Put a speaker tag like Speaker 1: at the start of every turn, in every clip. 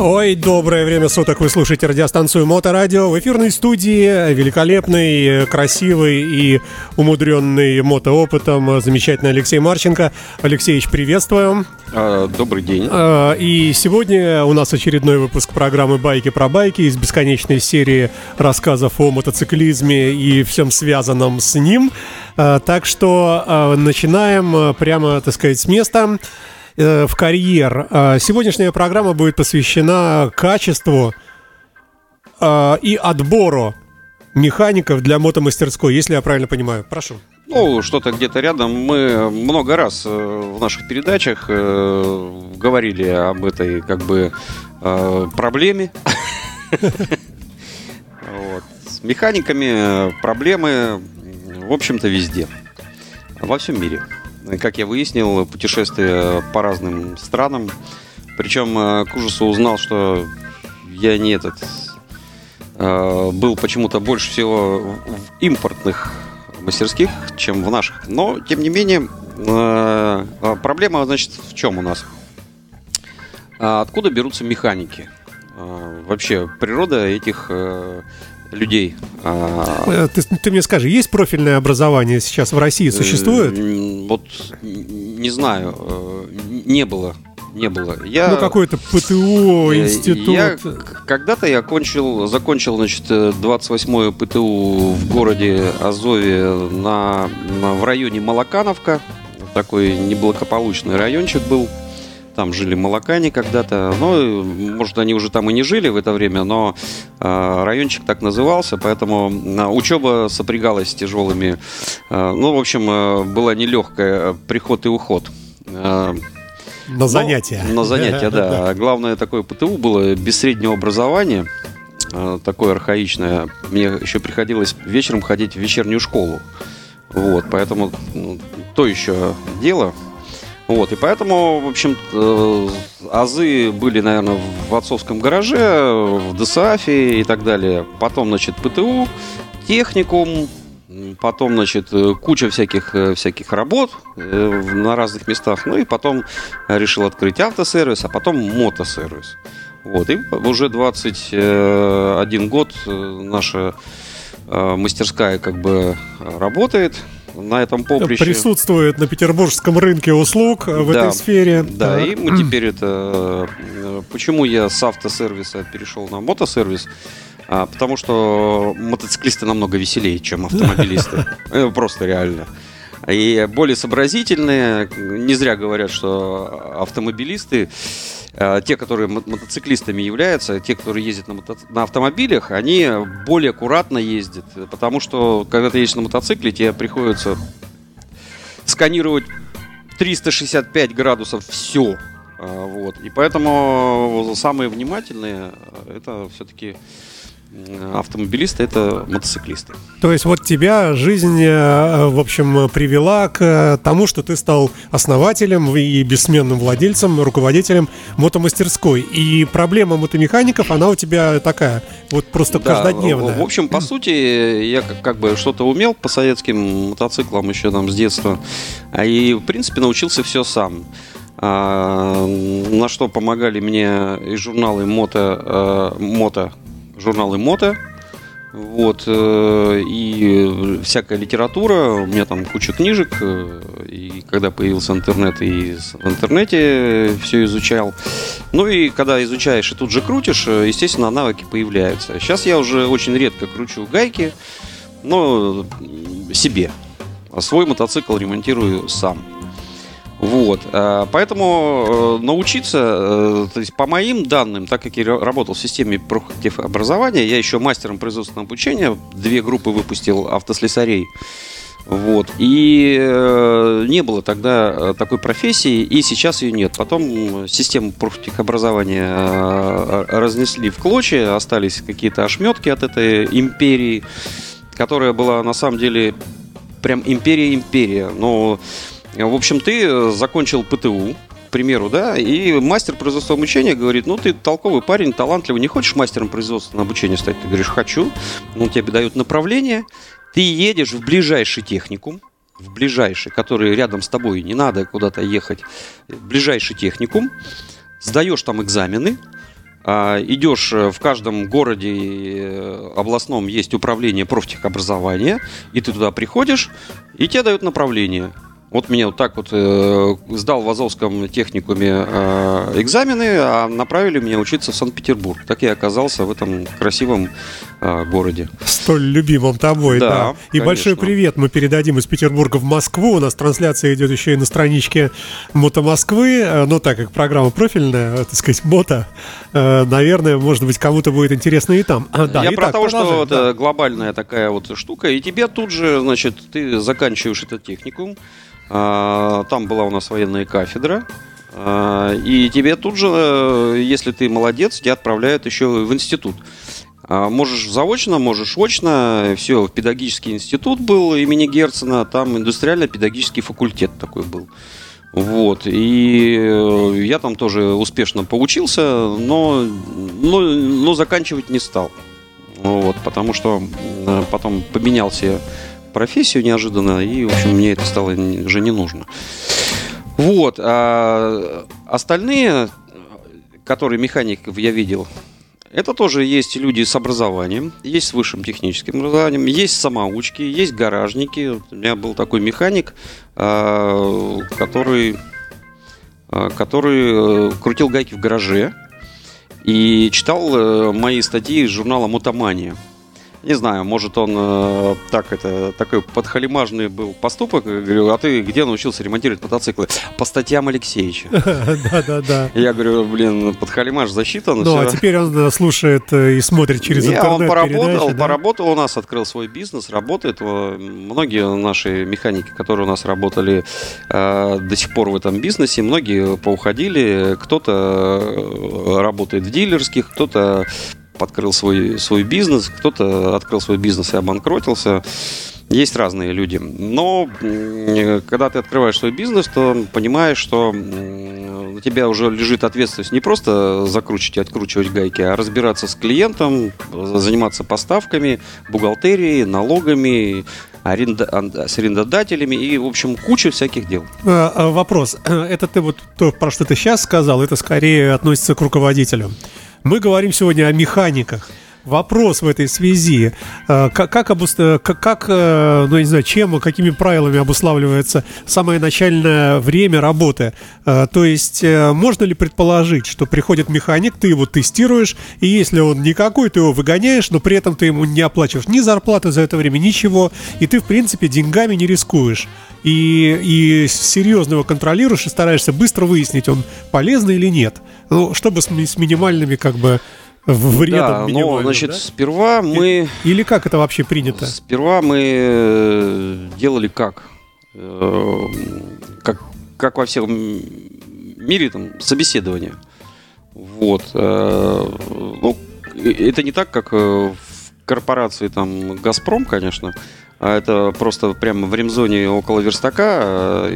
Speaker 1: Ой, доброе время суток. Вы слушаете радиостанцию Моторадио. В эфирной студии великолепный, красивый и умудренный мотоопытом замечательный Алексей Марченко. Алексеевич, приветствуем.
Speaker 2: А, добрый день.
Speaker 1: А, и сегодня у нас очередной выпуск программы «Байки про байки» из бесконечной серии рассказов о мотоциклизме и всем связанном с ним. А, так что начинаем прямо, так сказать, с места. Э, в карьер. А, сегодняшняя программа будет посвящена качеству а, и отбору механиков для мотомастерской, если я правильно понимаю. Прошу.
Speaker 2: Ну, что-то где-то рядом. Мы много раз э, в наших передачах э, говорили об этой как бы проблеме. С механиками проблемы, в общем-то, везде. Во всем мире как я выяснил, путешествия по разным странам. Причем э, к ужасу узнал, что я не этот э, был почему-то больше всего в импортных мастерских, чем в наших. Но, тем не менее, э, проблема, значит, в чем у нас? А откуда берутся механики? Вообще, природа этих людей.
Speaker 1: А, э, ты, ты мне скажи, есть профильное образование сейчас в России, существует?
Speaker 2: Вот не знаю, э, не было. Не было.
Speaker 1: Я, ну, какой-то ПТУ, э, институт.
Speaker 2: Я, когда-то я кончил, закончил, значит, 28-ю ПТУ в городе Азове на, на, в районе Малакановка. Такой неблагополучный райончик был. Там жили молокане когда-то. Ну, может, они уже там и не жили в это время, но э, райончик так назывался, поэтому э, учеба сопрягалась с тяжелыми. Э, ну, в общем, была нелегкая приход и уход.
Speaker 1: На занятия.
Speaker 2: На занятия, да. Главное такое ПТУ было без среднего образования такое архаичное. Мне еще приходилось вечером ходить в вечернюю школу. Вот, поэтому ну, то еще дело. Вот, и поэтому, в общем, э, азы были, наверное, в отцовском гараже, в ДСАФе и так далее. Потом, значит, ПТУ, техникум, потом, значит, куча всяких, э, всяких работ э, на разных местах. Ну и потом решил открыть автосервис, а потом мотосервис. Вот, и уже 21 год наша мастерская как бы работает на этом поприще.
Speaker 1: Присутствует на петербургском рынке услуг в да, этой сфере.
Speaker 2: Да, и мы теперь это... Э, почему я с автосервиса перешел на мотосервис? А, потому что мотоциклисты намного веселее, чем автомобилисты. Э, просто реально. И более сообразительные. Не зря говорят, что автомобилисты те, которые мотоциклистами являются, те, которые ездят на, мото... на автомобилях, они более аккуратно ездят, потому что когда ты едешь на мотоцикле, тебе приходится сканировать 365 градусов все. Э, вот. И поэтому самые внимательные э, это все-таки автомобилисты это мотоциклисты.
Speaker 1: То есть вот тебя жизнь, э, в общем, привела к тому, что ты стал основателем и бессменным владельцем, руководителем мотомастерской. И проблема мотомехаников, она у тебя такая, вот просто да, каждодневная.
Speaker 2: В, общем, по сути, я как, как бы что-то умел по советским мотоциклам еще там с детства. А и, в принципе, научился все сам. А, на что помогали мне и журналы мото, а, мото журналы мото, вот, э, и всякая литература, у меня там куча книжек, э, и когда появился интернет, и в интернете все изучал. Ну и когда изучаешь и тут же крутишь, э, естественно, навыки появляются. Сейчас я уже очень редко кручу гайки, но себе. А свой мотоцикл ремонтирую сам. Вот, э, поэтому э, научиться, э, то есть по моим данным, так как я работал в системе образования, я еще мастером производственного обучения, две группы выпустил автослесарей. Вот. И не было тогда такой профессии, и сейчас ее нет. Потом систему профтехобразования разнесли в клочья, остались какие-то ошметки от этой империи, которая была на самом деле прям империя-империя. Но В общем, ты закончил ПТУ, к примеру, да, и мастер производственного обучения говорит, ну, ты толковый парень, талантливый, не хочешь мастером производственного обучения стать? Ты говоришь, хочу. Ну, тебе дают направление, ты едешь в ближайший техникум, в ближайший, который рядом с тобой, не надо куда-то ехать, в ближайший техникум, сдаешь там экзамены, а, идешь э, в каждом городе э, областном есть управление профтехобразования, и ты туда приходишь, и тебе дают направление. Вот меня вот так вот э, сдал в Азовском техникуме э, экзамены, а направили меня учиться в Санкт-Петербург. Так я оказался в этом красивом э, городе.
Speaker 1: Столь любимом тобой, да.
Speaker 2: Да,
Speaker 1: И
Speaker 2: конечно.
Speaker 1: большой привет мы передадим из Петербурга в Москву. У нас трансляция идет еще и на страничке Мото Москвы. Э, Но так как программа профильная, э, так сказать, Мото, э, наверное, может быть, кому-то будет интересно и там. А, да,
Speaker 2: Я
Speaker 1: итак,
Speaker 2: про то, что
Speaker 1: продолжаем,
Speaker 2: это
Speaker 1: да.
Speaker 2: глобальная такая вот штука, и тебе тут же, значит, ты заканчиваешь этот техникум, там была у нас военная кафедра, а, и тебе тут же, э, если ты молодец, тебя отправляют еще в институт. А, Можешь заочно, можешь очно, все, педагогический институт был имени Герцена, там индустриально-педагогический факультет такой был. Вот, и э, я там тоже успешно поучился, но, но, но заканчивать не стал. Вот, потому что э, потом поменялся профессию неожиданно, и, в общем, мне это стало уже не нужно. Вот, а остальные, которые механиков я видел, это тоже есть люди с образованием, есть с высшим техническим образованием, есть самоучки, есть гаражники. У меня был такой механик, а, который, а, который э, крутил гайки в гараже и читал э, мои статьи из журнала «Мотомания». Не знаю, может он э, так это такой подхалимажный был поступок. Я Говорю, а ты где научился ремонтировать мотоциклы? По статьям Алексеевича.
Speaker 1: Да-да-да.
Speaker 2: Я говорю, блин, подхалимаж засчитан.
Speaker 1: Ну, а теперь он слушает э, и смотрит через
Speaker 2: Не,
Speaker 1: интернет
Speaker 2: он поработал, поработал у нас, открыл свой бизнес, работает. Многие наши механики, которые у нас работали э, до сих пор в этом бизнесе, многие поуходили. Кто-то э, работает в дилерских, кто-то подкрыл свой, свой бизнес, кто-то открыл свой бизнес и обанкротился. Есть разные люди. Но когда ты открываешь свой бизнес, то понимаешь, что на тебя уже лежит ответственность не просто закручивать и откручивать гайки, а разбираться с клиентом, заниматься поставками, бухгалтерией, налогами, аренда- с арендодателями и, в общем, куча всяких дел.
Speaker 1: Э, э, Вопрос. Это ты вот то, про что ты сейчас сказал, это скорее относится к руководителю. Мы говорим сегодня о механиках. Вопрос в этой связи. э, Как, э, как, как, э, ну, не знаю, чем, какими правилами обуславливается самое начальное время работы? То есть, можно ли предположить, что приходит механик, ты его тестируешь, и если он никакой, ты его выгоняешь, но при этом ты ему не оплачиваешь ни зарплаты за это время, ничего, и ты, в принципе, деньгами не рискуешь. И, и серьезно его контролируешь и стараешься быстро выяснить, он полезный или нет. Ну, чтобы с, с минимальными, как бы, вредом
Speaker 2: да,
Speaker 1: минимальным,
Speaker 2: значит,
Speaker 1: да?
Speaker 2: сперва мы...
Speaker 1: Или как это вообще принято?
Speaker 2: Сперва мы э, делали как? Э, Как, как во всем мире, там, собеседование. Вот. э, Ну, это не так, как в корпорации там Газпром, конечно, а это просто прямо в ремзоне около верстака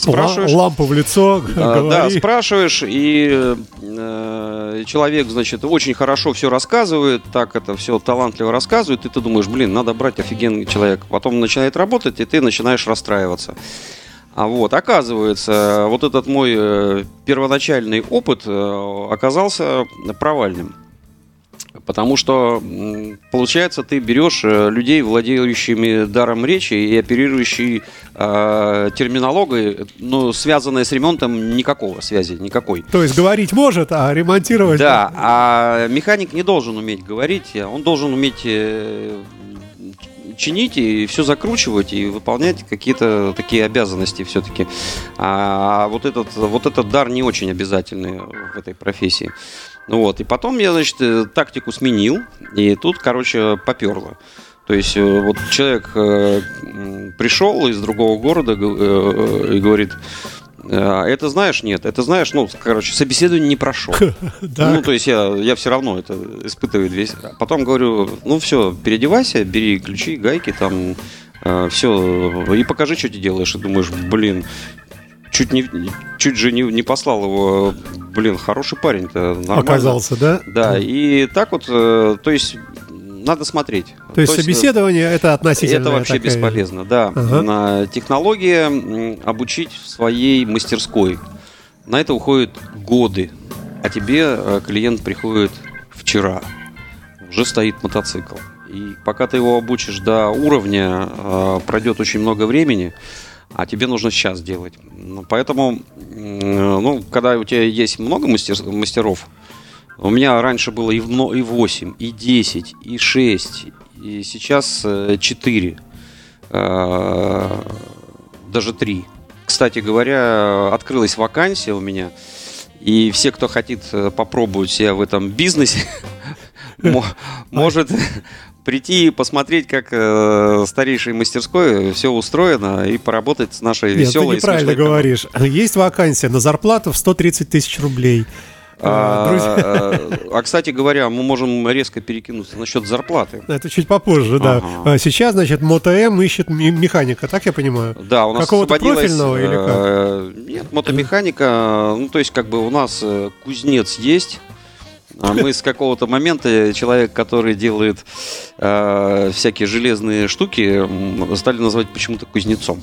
Speaker 2: спрашиваешь.
Speaker 1: Ла- Лампу в лицо,
Speaker 2: А, Да, спрашиваешь, и э, человек, значит, очень хорошо все рассказывает, так это все талантливо рассказывает, и ты думаешь, блин, надо брать офигенный человек. Потом начинает работать, и ты начинаешь расстраиваться. А вот, оказывается, вот этот мой э, первоначальный опыт э, оказался провальным. Потому что, получается, ты берешь э, людей, владеющими даром речи и оперирующие э, терминологией, но связанной с ремонтом никакого связи, никакой.
Speaker 1: То есть говорить может, а ремонтировать...
Speaker 2: Да, а механик не должен уметь говорить, он должен уметь э, чинить и все закручивать и выполнять какие-то такие обязанности все-таки. А вот этот, вот этот дар не очень обязательный в этой профессии. Вот, и потом я, значит, э, тактику сменил, и тут, короче, поперло. То есть э, вот человек э, пришел из другого города э, и говорит, «А, это знаешь, нет, это знаешь, ну, короче, собеседование не прошел.
Speaker 1: Да.
Speaker 2: Ну, то есть я, я все равно это испытываю весь. Потом говорю, ну все, переодевайся, бери ключи, гайки, там все, и покажи, что ты делаешь, и думаешь, блин, чуть не, чуть же не, не послал его, блин, хороший парень-то, нормально.
Speaker 1: Оказался, да?
Speaker 2: Да, и так вот, э, то есть надо смотреть.
Speaker 1: То есть собеседование это относительно.
Speaker 2: Это вообще
Speaker 1: такая...
Speaker 2: бесполезно, да.
Speaker 1: Ага.
Speaker 2: На технология обучить в своей мастерской. На это уходят годы. А тебе э, клиент приходит вчера. Уже стоит мотоцикл. И пока ты его обучишь до уровня, э, пройдет очень много времени, а тебе нужно сейчас делать. Ну, Поэтому, ну, когда у тебя есть много мастер- мастеров, у меня раньше было и, в мно- и 8, и 10, и 6, и сейчас э, 4. Э, даже 3. Кстати говоря, открылась вакансия у меня. И все, кто хотит э, попробовать себя в этом бизнесе, мо- может прийти и посмотреть, как э, старейшей мастерской все устроено, и поработать с нашей
Speaker 1: Нет, ты
Speaker 2: веселой
Speaker 1: неправильно говоришь. Есть вакансия на зарплату в 130 тысяч рублей. А, друзья,
Speaker 2: А, а, кстати говоря, мы можем резко перекинуться насчет зарплаты.
Speaker 1: Это чуть попозже, да.
Speaker 2: Ага.
Speaker 1: А Сейчас, значит, МОТМ ищет ме- механика, так я понимаю?
Speaker 2: Да, у нас
Speaker 1: Какого-то профильного или как?
Speaker 2: э, Нет, мотомеханика. Ну, то есть, как бы у нас э, кузнец есть. А мы с какого-то момента человек, который делает э, всякие железные штуки, стали называть почему-то кузнецом.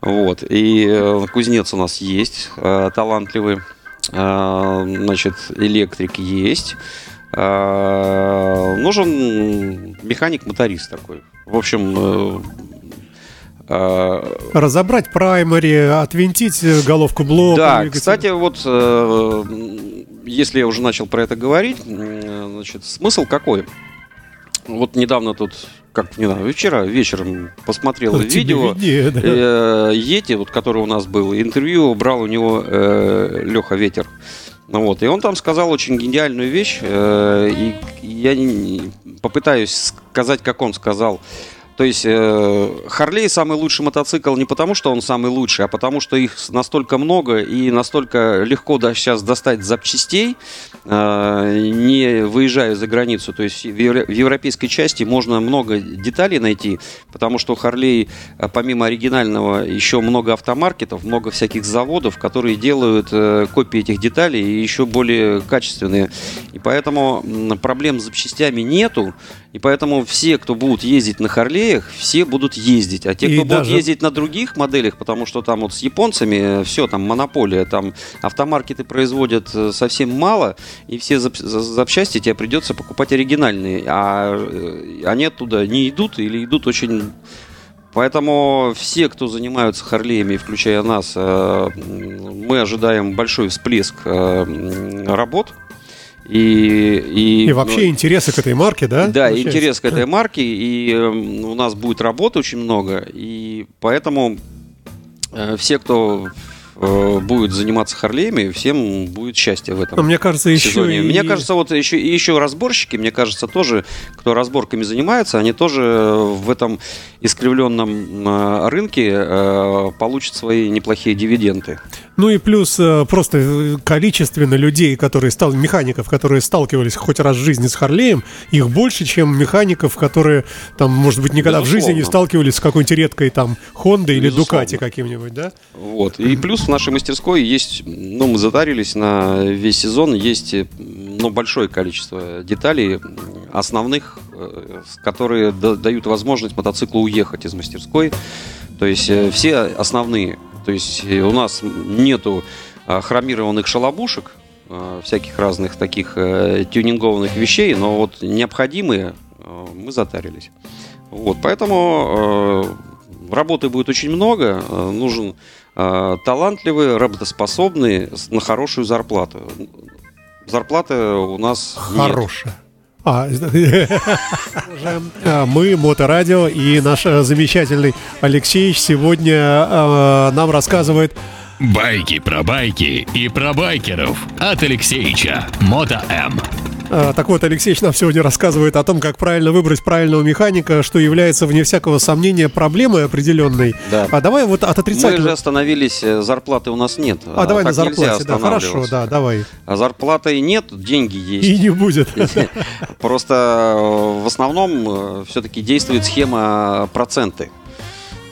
Speaker 2: Вот. И э, кузнец у нас есть, э, талантливый. Э, значит, электрик есть. Э, нужен механик-моторист такой. В общем, э, э,
Speaker 1: Разобрать праймари, отвинтить э, головку блока.
Speaker 2: да, кстати, вот э, если я уже начал про это говорить, значит, смысл какой? Вот недавно тут, как не знаю, вчера вечером посмотрел
Speaker 1: тебе
Speaker 2: видео.
Speaker 1: виднее, да.
Speaker 2: Э, вот, который у нас был, интервью брал у него Леха Ветер. Ну Вот, и он там сказал очень гениальную вещь, э, и я не- попытаюсь сказать, как он сказал. То есть э, Харлей самый лучший мотоцикл не потому, что он самый лучший, а потому, что их настолько много и настолько легко да, сейчас достать запчастей, э, не выезжая за границу. То есть в, евро- в европейской части можно много деталей найти, потому что Харлей э, помимо оригинального еще много автомаркетов, много всяких заводов, которые делают копии этих деталей и еще более качественные. И поэтому проблем с запчастями нету. И поэтому все, кто будут ездить на Харлеях, все будут ездить. А те,
Speaker 1: И
Speaker 2: кто будут
Speaker 1: даже-
Speaker 2: ездить на других моделях, потому что там вот с японцами все, там монополия, там автомаркеты производят э, совсем мало, и все зап- за- запчасти тебе придется покупать оригинальные. А э, они оттуда не идут или идут очень Поэтому все, кто занимаются Харлеями, включая нас, э, мы ожидаем большой всплеск э, работ. И, и,
Speaker 1: И вообще интересы к этой марке, да?
Speaker 2: да,
Speaker 1: получается?
Speaker 2: интерес к этой марке, и э, у нас будет работы очень много, и поэтому э, все, кто э, будет заниматься Харлеями, всем будет счастье в этом
Speaker 1: Но мне кажется, еще
Speaker 2: сезоне.
Speaker 1: и...
Speaker 2: Мне кажется, вот еще, еще разборщики, мне кажется, тоже, кто разборками занимается, они тоже в этом искривленном э, рынке э, получат свои неплохие дивиденды.
Speaker 1: Ну и плюс э, просто э, количественно людей, которые стал механиков, которые сталкивались хоть раз в жизни с Харлеем, их больше, чем механиков, которые там, может быть, никогда в жизни не
Speaker 2: Безусловно.
Speaker 1: сталкивались с какой-нибудь редкой там Хондой или
Speaker 2: Безусловно.
Speaker 1: Дукати каким-нибудь, да?
Speaker 2: Вот. И плюс в нашей мастерской есть, ну, мы затарились на весь сезон, есть э, ну, большое количество деталей основных, э, которые да- дают возможность мотоциклу уехать из мастерской. То есть э, все основные. То есть у нас нету хромированных шалобушек, всяких разных таких тюнингованных вещей, но вот необходимые мы затарились. Вот, поэтому работы будет очень много. Нужен э, талантливый, работоспособный с- на хорошую зарплату. Зарплата у нас нет.
Speaker 1: Хорошая. А, а, мы, Моторадио, и наш э, замечательный Алексеевич сегодня э, нам рассказывает
Speaker 3: Байки про байки и про байкеров от Алексеича Мото М.
Speaker 1: А, Так вот, Алексеевич нам сегодня рассказывает о том, как правильно выбрать правильного механика, что является, вне всякого сомнения, проблемой определенной.
Speaker 2: Да.
Speaker 1: А давай вот от
Speaker 2: Мы
Speaker 1: отрицательного...
Speaker 2: же остановились, э, зарплаты у нас нет.
Speaker 1: А, давай на зарплате, да, хорошо, да, давай.
Speaker 2: А зарплаты нет, деньги есть.
Speaker 1: И не будет.
Speaker 2: Просто э, в основном все-таки действует схема проценты.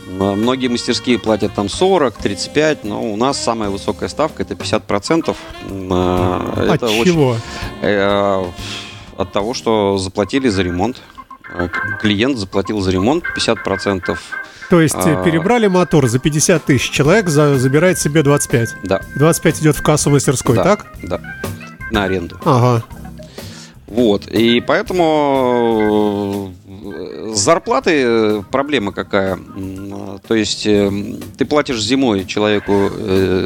Speaker 2: Многие мастерские платят там 40, 35, но у нас самая высокая ставка это 50%.
Speaker 1: Э, это От чего?
Speaker 2: Э, от того, что заплатили за ремонт. Э, клиент заплатил за ремонт 50%.
Speaker 1: То есть а... перебрали мотор за 50 тысяч, человек за, забирает себе 25.
Speaker 2: Да.
Speaker 1: 25 идет в кассу мастерской,
Speaker 2: да,
Speaker 1: так?
Speaker 2: Да. На аренду.
Speaker 1: Ага.
Speaker 2: Вот. И поэтому с зарплатой проблема какая? То есть ты платишь зимой человеку,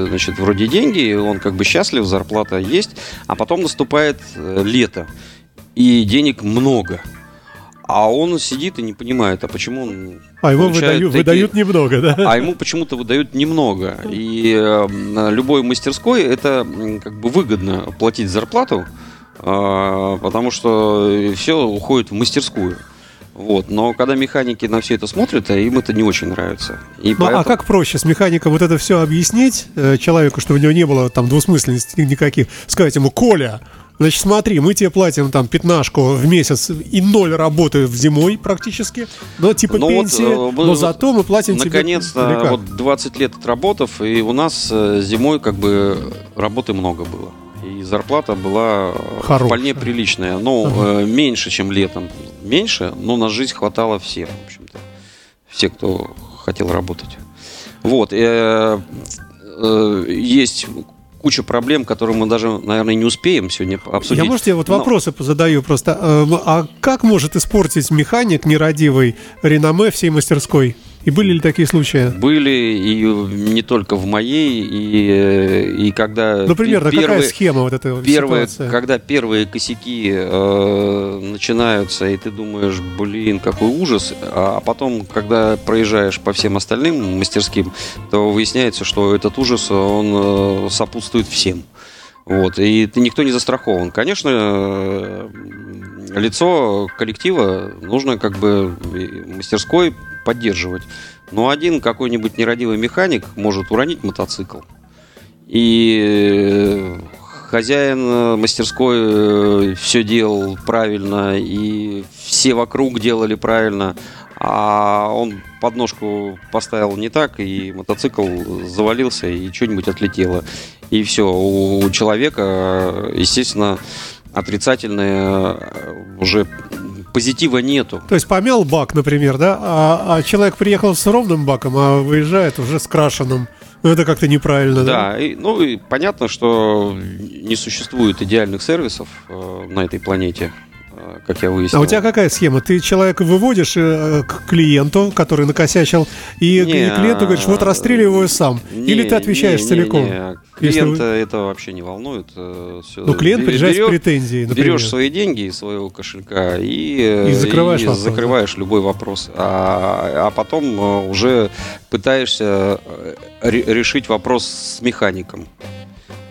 Speaker 2: значит, вроде деньги, он как бы счастлив, зарплата есть, а потом наступает лето, и денег много. А он сидит и не понимает, а почему он
Speaker 1: А ему выдают, такие... выдают немного, да?
Speaker 2: А ему почему-то выдают немного. И э, любой мастерской это как бы выгодно платить зарплату, э, потому что все уходит в мастерскую. Вот. Но когда механики на все это смотрят, а им это не очень нравится.
Speaker 1: И ну, а поэтому... А как проще с механиком вот это все объяснить э, человеку, чтобы у него не было там двусмысленностей никаких? Сказать ему, Коля, Значит, смотри, мы тебе платим там пятнашку в месяц и ноль работы в зимой практически, но типа ну, пенсии, вот, э, но зато мы платим
Speaker 2: наконец-то, тебе... Наконец-то, вот 20 лет отработав, и у нас э, зимой как бы работы много было. И зарплата была Хорошая. вполне приличная. Ну, ага. меньше, чем летом. Меньше, но на жизнь хватало всем, в общем-то. Все, кто хотел работать. Вот. Есть куча проблем, которые мы даже, наверное, не успеем сегодня обсудить.
Speaker 1: Я, может, я вот Но... вопросы задаю просто. А как может испортить механик нерадивый реноме всей мастерской? И были ли такие случаи?
Speaker 2: Были, и не только в моей, и, э, и когда...
Speaker 1: Ну, примерно, первые, какая схема вот этой
Speaker 2: первые, ситуации? Когда первые косяки э, начинаются, и ты думаешь, блин, какой ужас, а потом, когда проезжаешь по всем остальным мастерским, то выясняется, что этот ужас, он э, сопутствует всем. Вот, и никто не застрахован. Конечно, э, лицо коллектива нужно как бы мастерской поддерживать. Но один какой-нибудь нерадивый механик может уронить мотоцикл. И хозяин мастерской э, все делал правильно, и все вокруг делали правильно, а он подножку поставил не так, и мотоцикл завалился, и что-нибудь отлетело. И все, у человека, естественно, отрицательное э, уже позитива нету.
Speaker 1: То есть помял бак, например, да, а, а человек приехал с ровным баком, а выезжает уже с крашеным. Ну, это как-то неправильно, да?
Speaker 2: Да, и, ну и понятно, что не существует идеальных сервисов э, на этой планете. Э, как я выяснил.
Speaker 1: А у тебя какая схема? Ты человека выводишь э, к клиенту, который накосячил, и не, клиенту говоришь, вот расстреливаю сам. Не, Или ты отвечаешь
Speaker 2: не,
Speaker 1: целиком? Не,
Speaker 2: не. Клиента вы... это вообще не волнует.
Speaker 1: Э, Все. Ну, клиент приезжает с претензией,
Speaker 2: например. Берешь свои деньги из своего кошелька и, и закрываешь, и вопрос, закрываешь да? любой вопрос. А, а потом уже пытаешься решить вопрос с механиком.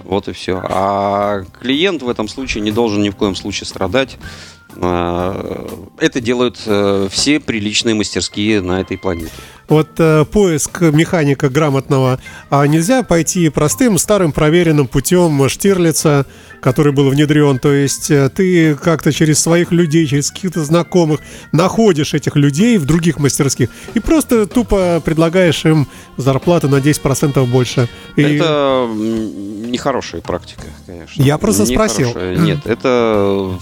Speaker 2: Вот и все. А клиент в этом случае не должен ни в коем случае страдать. А, это делают э, все приличные мастерские на этой планете.
Speaker 1: Вот э, поиск механика грамотного, а нельзя пойти простым, старым, проверенным путем Штирлица, который был внедрен. То есть э, ты как-то через своих людей, через каких-то знакомых находишь этих людей в других мастерских и просто тупо предлагаешь им зарплату на 10% больше. И...
Speaker 2: Это нехорошая практика, конечно.
Speaker 1: Я просто спросил.
Speaker 2: Нет, это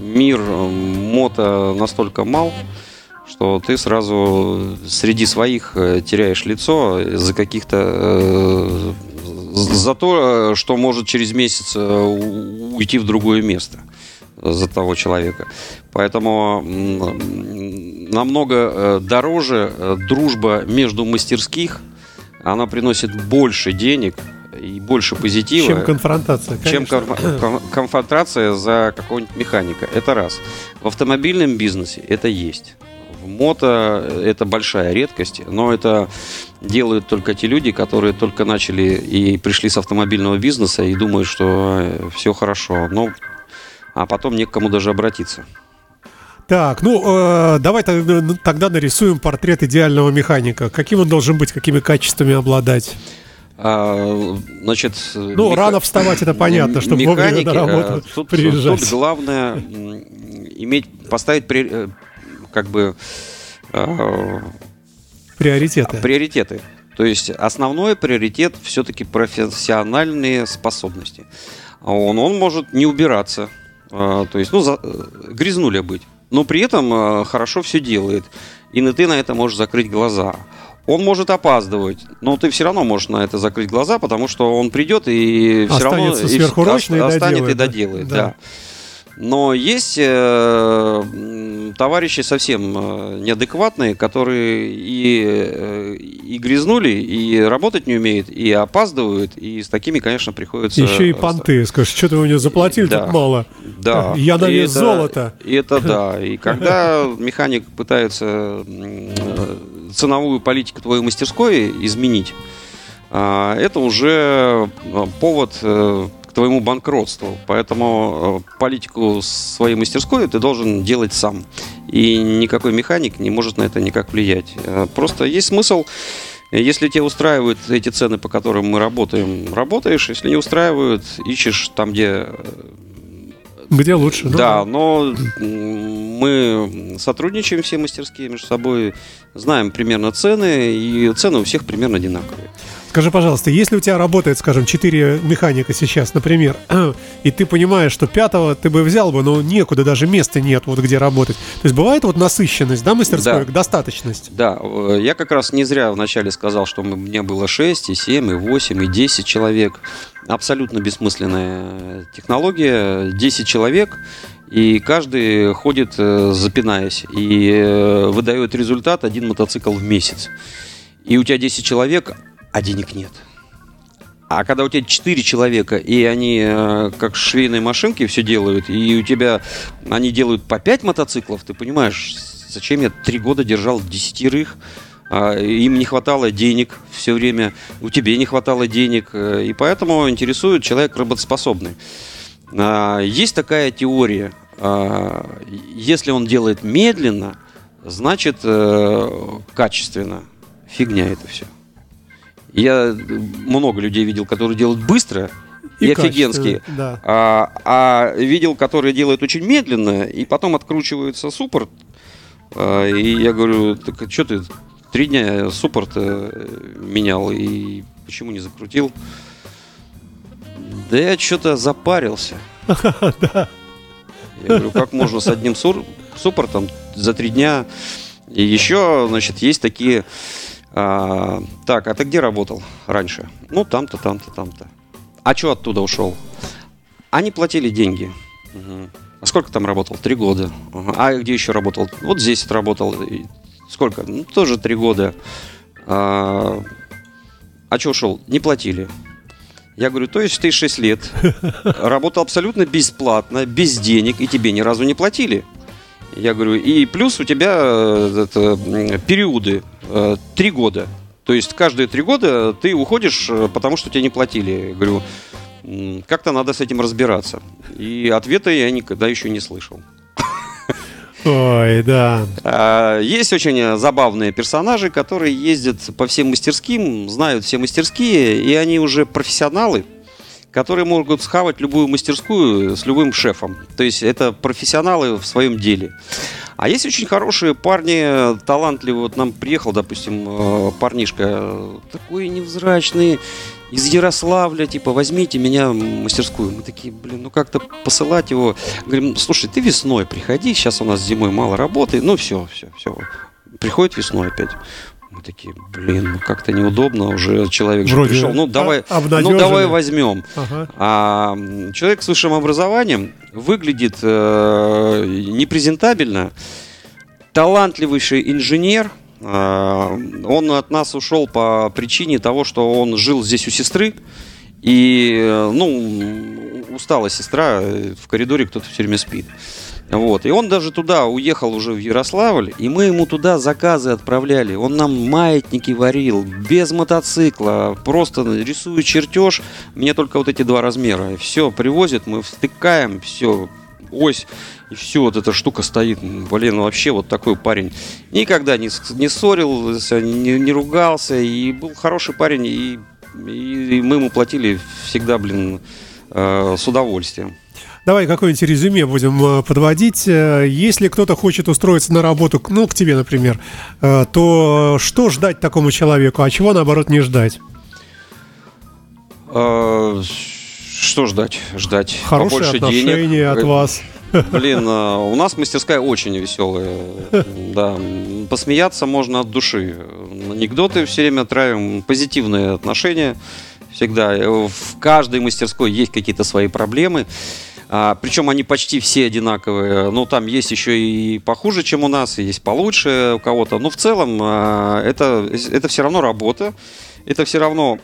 Speaker 2: мир э, мото настолько мал, что ты сразу среди своих э, теряешь лицо за каких-то э, за то, что может через месяц уйти в другое место за того человека. Поэтому намного дороже дружба между мастерских, она приносит больше денег, и больше позитива.
Speaker 1: Чем конфронтация.
Speaker 2: Конечно. Чем конф- конфронтация за какого-нибудь механика. Это раз. В автомобильном бизнесе это есть. В мото это большая редкость, но это делают только те люди, которые только начали и пришли с автомобильного бизнеса и думают, что э, все хорошо. Но, а потом не к кому даже обратиться.
Speaker 1: Так, ну э, давай тогда нарисуем портрет идеального механика. Каким он должен быть, какими качествами обладать?
Speaker 2: А, значит,
Speaker 1: ну, меха... рано вставать, это понятно, чтобы
Speaker 2: механики, на работу тут, приезжать. Тут главное иметь, поставить, при, э, как бы, э,
Speaker 1: Приоритеты.
Speaker 2: Приоритеты. То есть основной приоритет все-таки профессиональные способности. Он, он может не убираться, а, то есть, ну, за, грязнуля быть, но при этом а, хорошо все делает. И ты на это можешь закрыть глаза. Он может опаздывать, но ты все равно можешь на это закрыть глаза, потому что он придет и все равно
Speaker 1: Останется сверхурочно и
Speaker 2: останет
Speaker 1: доделает,
Speaker 2: и доделает.
Speaker 1: да.
Speaker 2: Да. Но есть э, товарищи совсем э, неадекватные, которые и, э, и грязнули, и работать не умеют, и опаздывают, и с такими, конечно, приходится...
Speaker 1: Еще и понты. Скажешь, что ты у него заплатил
Speaker 2: Да.
Speaker 1: так мало?
Speaker 2: Да.
Speaker 1: Я на вес
Speaker 2: это-
Speaker 1: золота.
Speaker 2: И это да. И когда механик пытается ценовую политику твоей мастерской изменить, а, это уже э, повод твоему банкротству. Поэтому э, политику своей мастерской ты должен делать сам. И никакой механик не может на это никак влиять. Э, Просто есть смысл если тебя устраивают эти цены, по которым мы работаем, работаешь. Если не устраивают, ищешь там, где э,
Speaker 1: Где лучше? Ну,
Speaker 2: да, но м, мы сотрудничаем все мастерские между собой, знаем примерно цены, и цены у всех примерно одинаковые.
Speaker 1: Скажи, пожалуйста, если у тебя работает, скажем, 4 механика сейчас, например, и ты понимаешь, что пятого ты бы взял бы, но некуда, даже места нет, вот где работать. То есть бывает вот насыщенность, да, мастерской,
Speaker 2: Да.
Speaker 1: достаточность?
Speaker 2: Да, э, я как раз не зря вначале сказал, что мы- мне было 6, и 7, и 8, и 10 человек. Абсолютно бессмысленная технология. 10 человек, и каждый ходит, э, запинаясь, и э, выдает результат один мотоцикл в месяц. И у тебя 10 человек, а денег нет. А когда у тебя 4 человека, и они э, как швейные машинки все делают, и у тебя они делают по 5 мотоциклов, ты понимаешь, зачем я 3 года держал десятерых, а, им не хватало денег все время, у тебя не хватало денег, э, и поэтому интересует человек работоспособный. А, Есть такая теория, а, если он делает медленно, значит э, качественно. Фигня это все. Я много людей видел, которые делают быстро и, офигенские.
Speaker 1: качественно, Да.
Speaker 2: А, а видел, которые делают очень медленно, и потом откручивается суппорт. А, и я говорю, так что ты три дня суппорт э, менял, и почему не закрутил? Да я что-то запарился. Я говорю, как можно с одним суппортом за три дня? И еще, значит, есть такие... а, так, а ты где работал раньше? Ну, там-то, там-то, там-то. А что оттуда ушел? Они платили деньги. Мгм. А сколько там работал? Три года. Ага. А где еще работал? Вот здесь отработал. Сколько? Ну, тоже три года. А, а что ушел? Не платили. Я говорю, то есть ты 6 лет работал абсолютно бесплатно, без денег, и тебе ни разу не платили. Я говорю, и плюс у тебя э, это, периоды э, три года. То есть каждые три года ты уходишь, э, потому что тебе не платили. Я говорю, «М, как-то надо с этим разбираться. И ответа я никогда еще не слышал.
Speaker 1: Ой, да.
Speaker 2: А, Есть очень забавные персонажи, которые ездят по всем мастерским, знают все мастерские, и они уже профессионалы, которые могут схавать любую мастерскую с любым шефом. То есть это профессионалы в своем деле. А есть очень хорошие парни, талантливые. Вот нам приехал, допустим, э, парнишка э, такой невзрачный из Ярославля, типа, возьмите меня в мастерскую. Мы такие, блин, ну как-то посылать его. Говорим, слушай, ты весной приходи, сейчас у нас зимой мало работы. Ну все, все, все. Приходит весной опять. Мы такие, блин, ну как-то неудобно, уже человек же
Speaker 1: Вроде
Speaker 2: пришел. Ну давай,
Speaker 1: а-
Speaker 2: ну давай возьмем.
Speaker 1: Ага.
Speaker 2: А человек с высшим образованием выглядит э, непрезентабельно. Талантливейший инженер. э, он от нас ушел по причине того, что он жил здесь у сестры. И, э, ну, устала сестра, э, в коридоре кто-то все время спит. Вот. И он даже туда уехал уже в Ярославль, и мы ему туда заказы отправляли. Он нам маятники варил, без мотоцикла, просто рисует чертеж. Мне только вот эти два размера. Все, привозит, мы встыкаем, все, ось, и все, вот эта штука стоит. Блин, вообще вот такой парень. Никогда не, не ссорился, не, не ругался, и был хороший парень, и, и мы ему платили всегда, блин, э, с удовольствием.
Speaker 1: Давай какое-нибудь резюме будем подводить. Если кто-то хочет устроиться на работу, ну, к тебе, например, то что ждать такому человеку, а чего, наоборот, не ждать?
Speaker 2: Что ждать? Ждать
Speaker 1: Хорошие побольше отношения денег. от вас.
Speaker 2: Блин, у нас мастерская очень веселая. Да, посмеяться можно от души. Анекдоты все время травим, позитивные отношения всегда. В каждой мастерской есть какие-то свои проблемы. А, причем они почти все одинаковые. Ну, там есть еще и похуже, чем у нас, есть получше у кого-то. Но в целом а, это, это все равно работа. Это все равно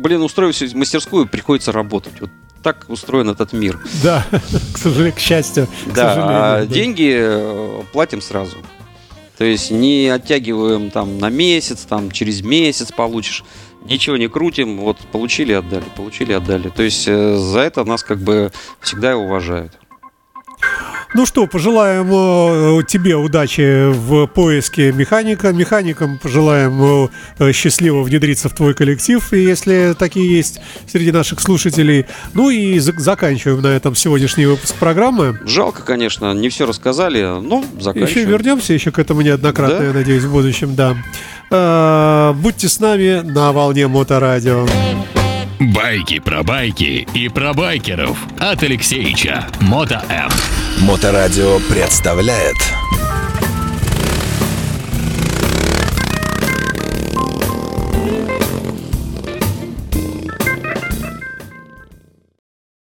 Speaker 2: блин, устроившись в мастерскую, приходится работать. Вот так устроен этот мир.
Speaker 1: Да, к сожалению, к счастью.
Speaker 2: К да, сожалению, а да. деньги э, платим сразу. То есть не оттягиваем там на месяц, там через месяц получишь. Ничего не крутим, вот получили, отдали, получили, отдали. То есть э, за это нас как бы всегда уважают.
Speaker 1: Ну что, пожелаем э, тебе удачи в поиске механика. Механикам пожелаем э, счастливо внедриться в твой коллектив, если такие есть среди наших слушателей. Ну и заканчиваем на этом сегодняшний выпуск программы.
Speaker 2: Жалко, конечно, не все рассказали, но заканчиваем.
Speaker 1: Еще вернемся еще к этому неоднократно, да? я надеюсь, в будущем, да. Э, будьте с нами на волне Моторадио.
Speaker 3: Байки про байки и про байкеров от Алексеича. Мото М.
Speaker 4: Моторадио представляет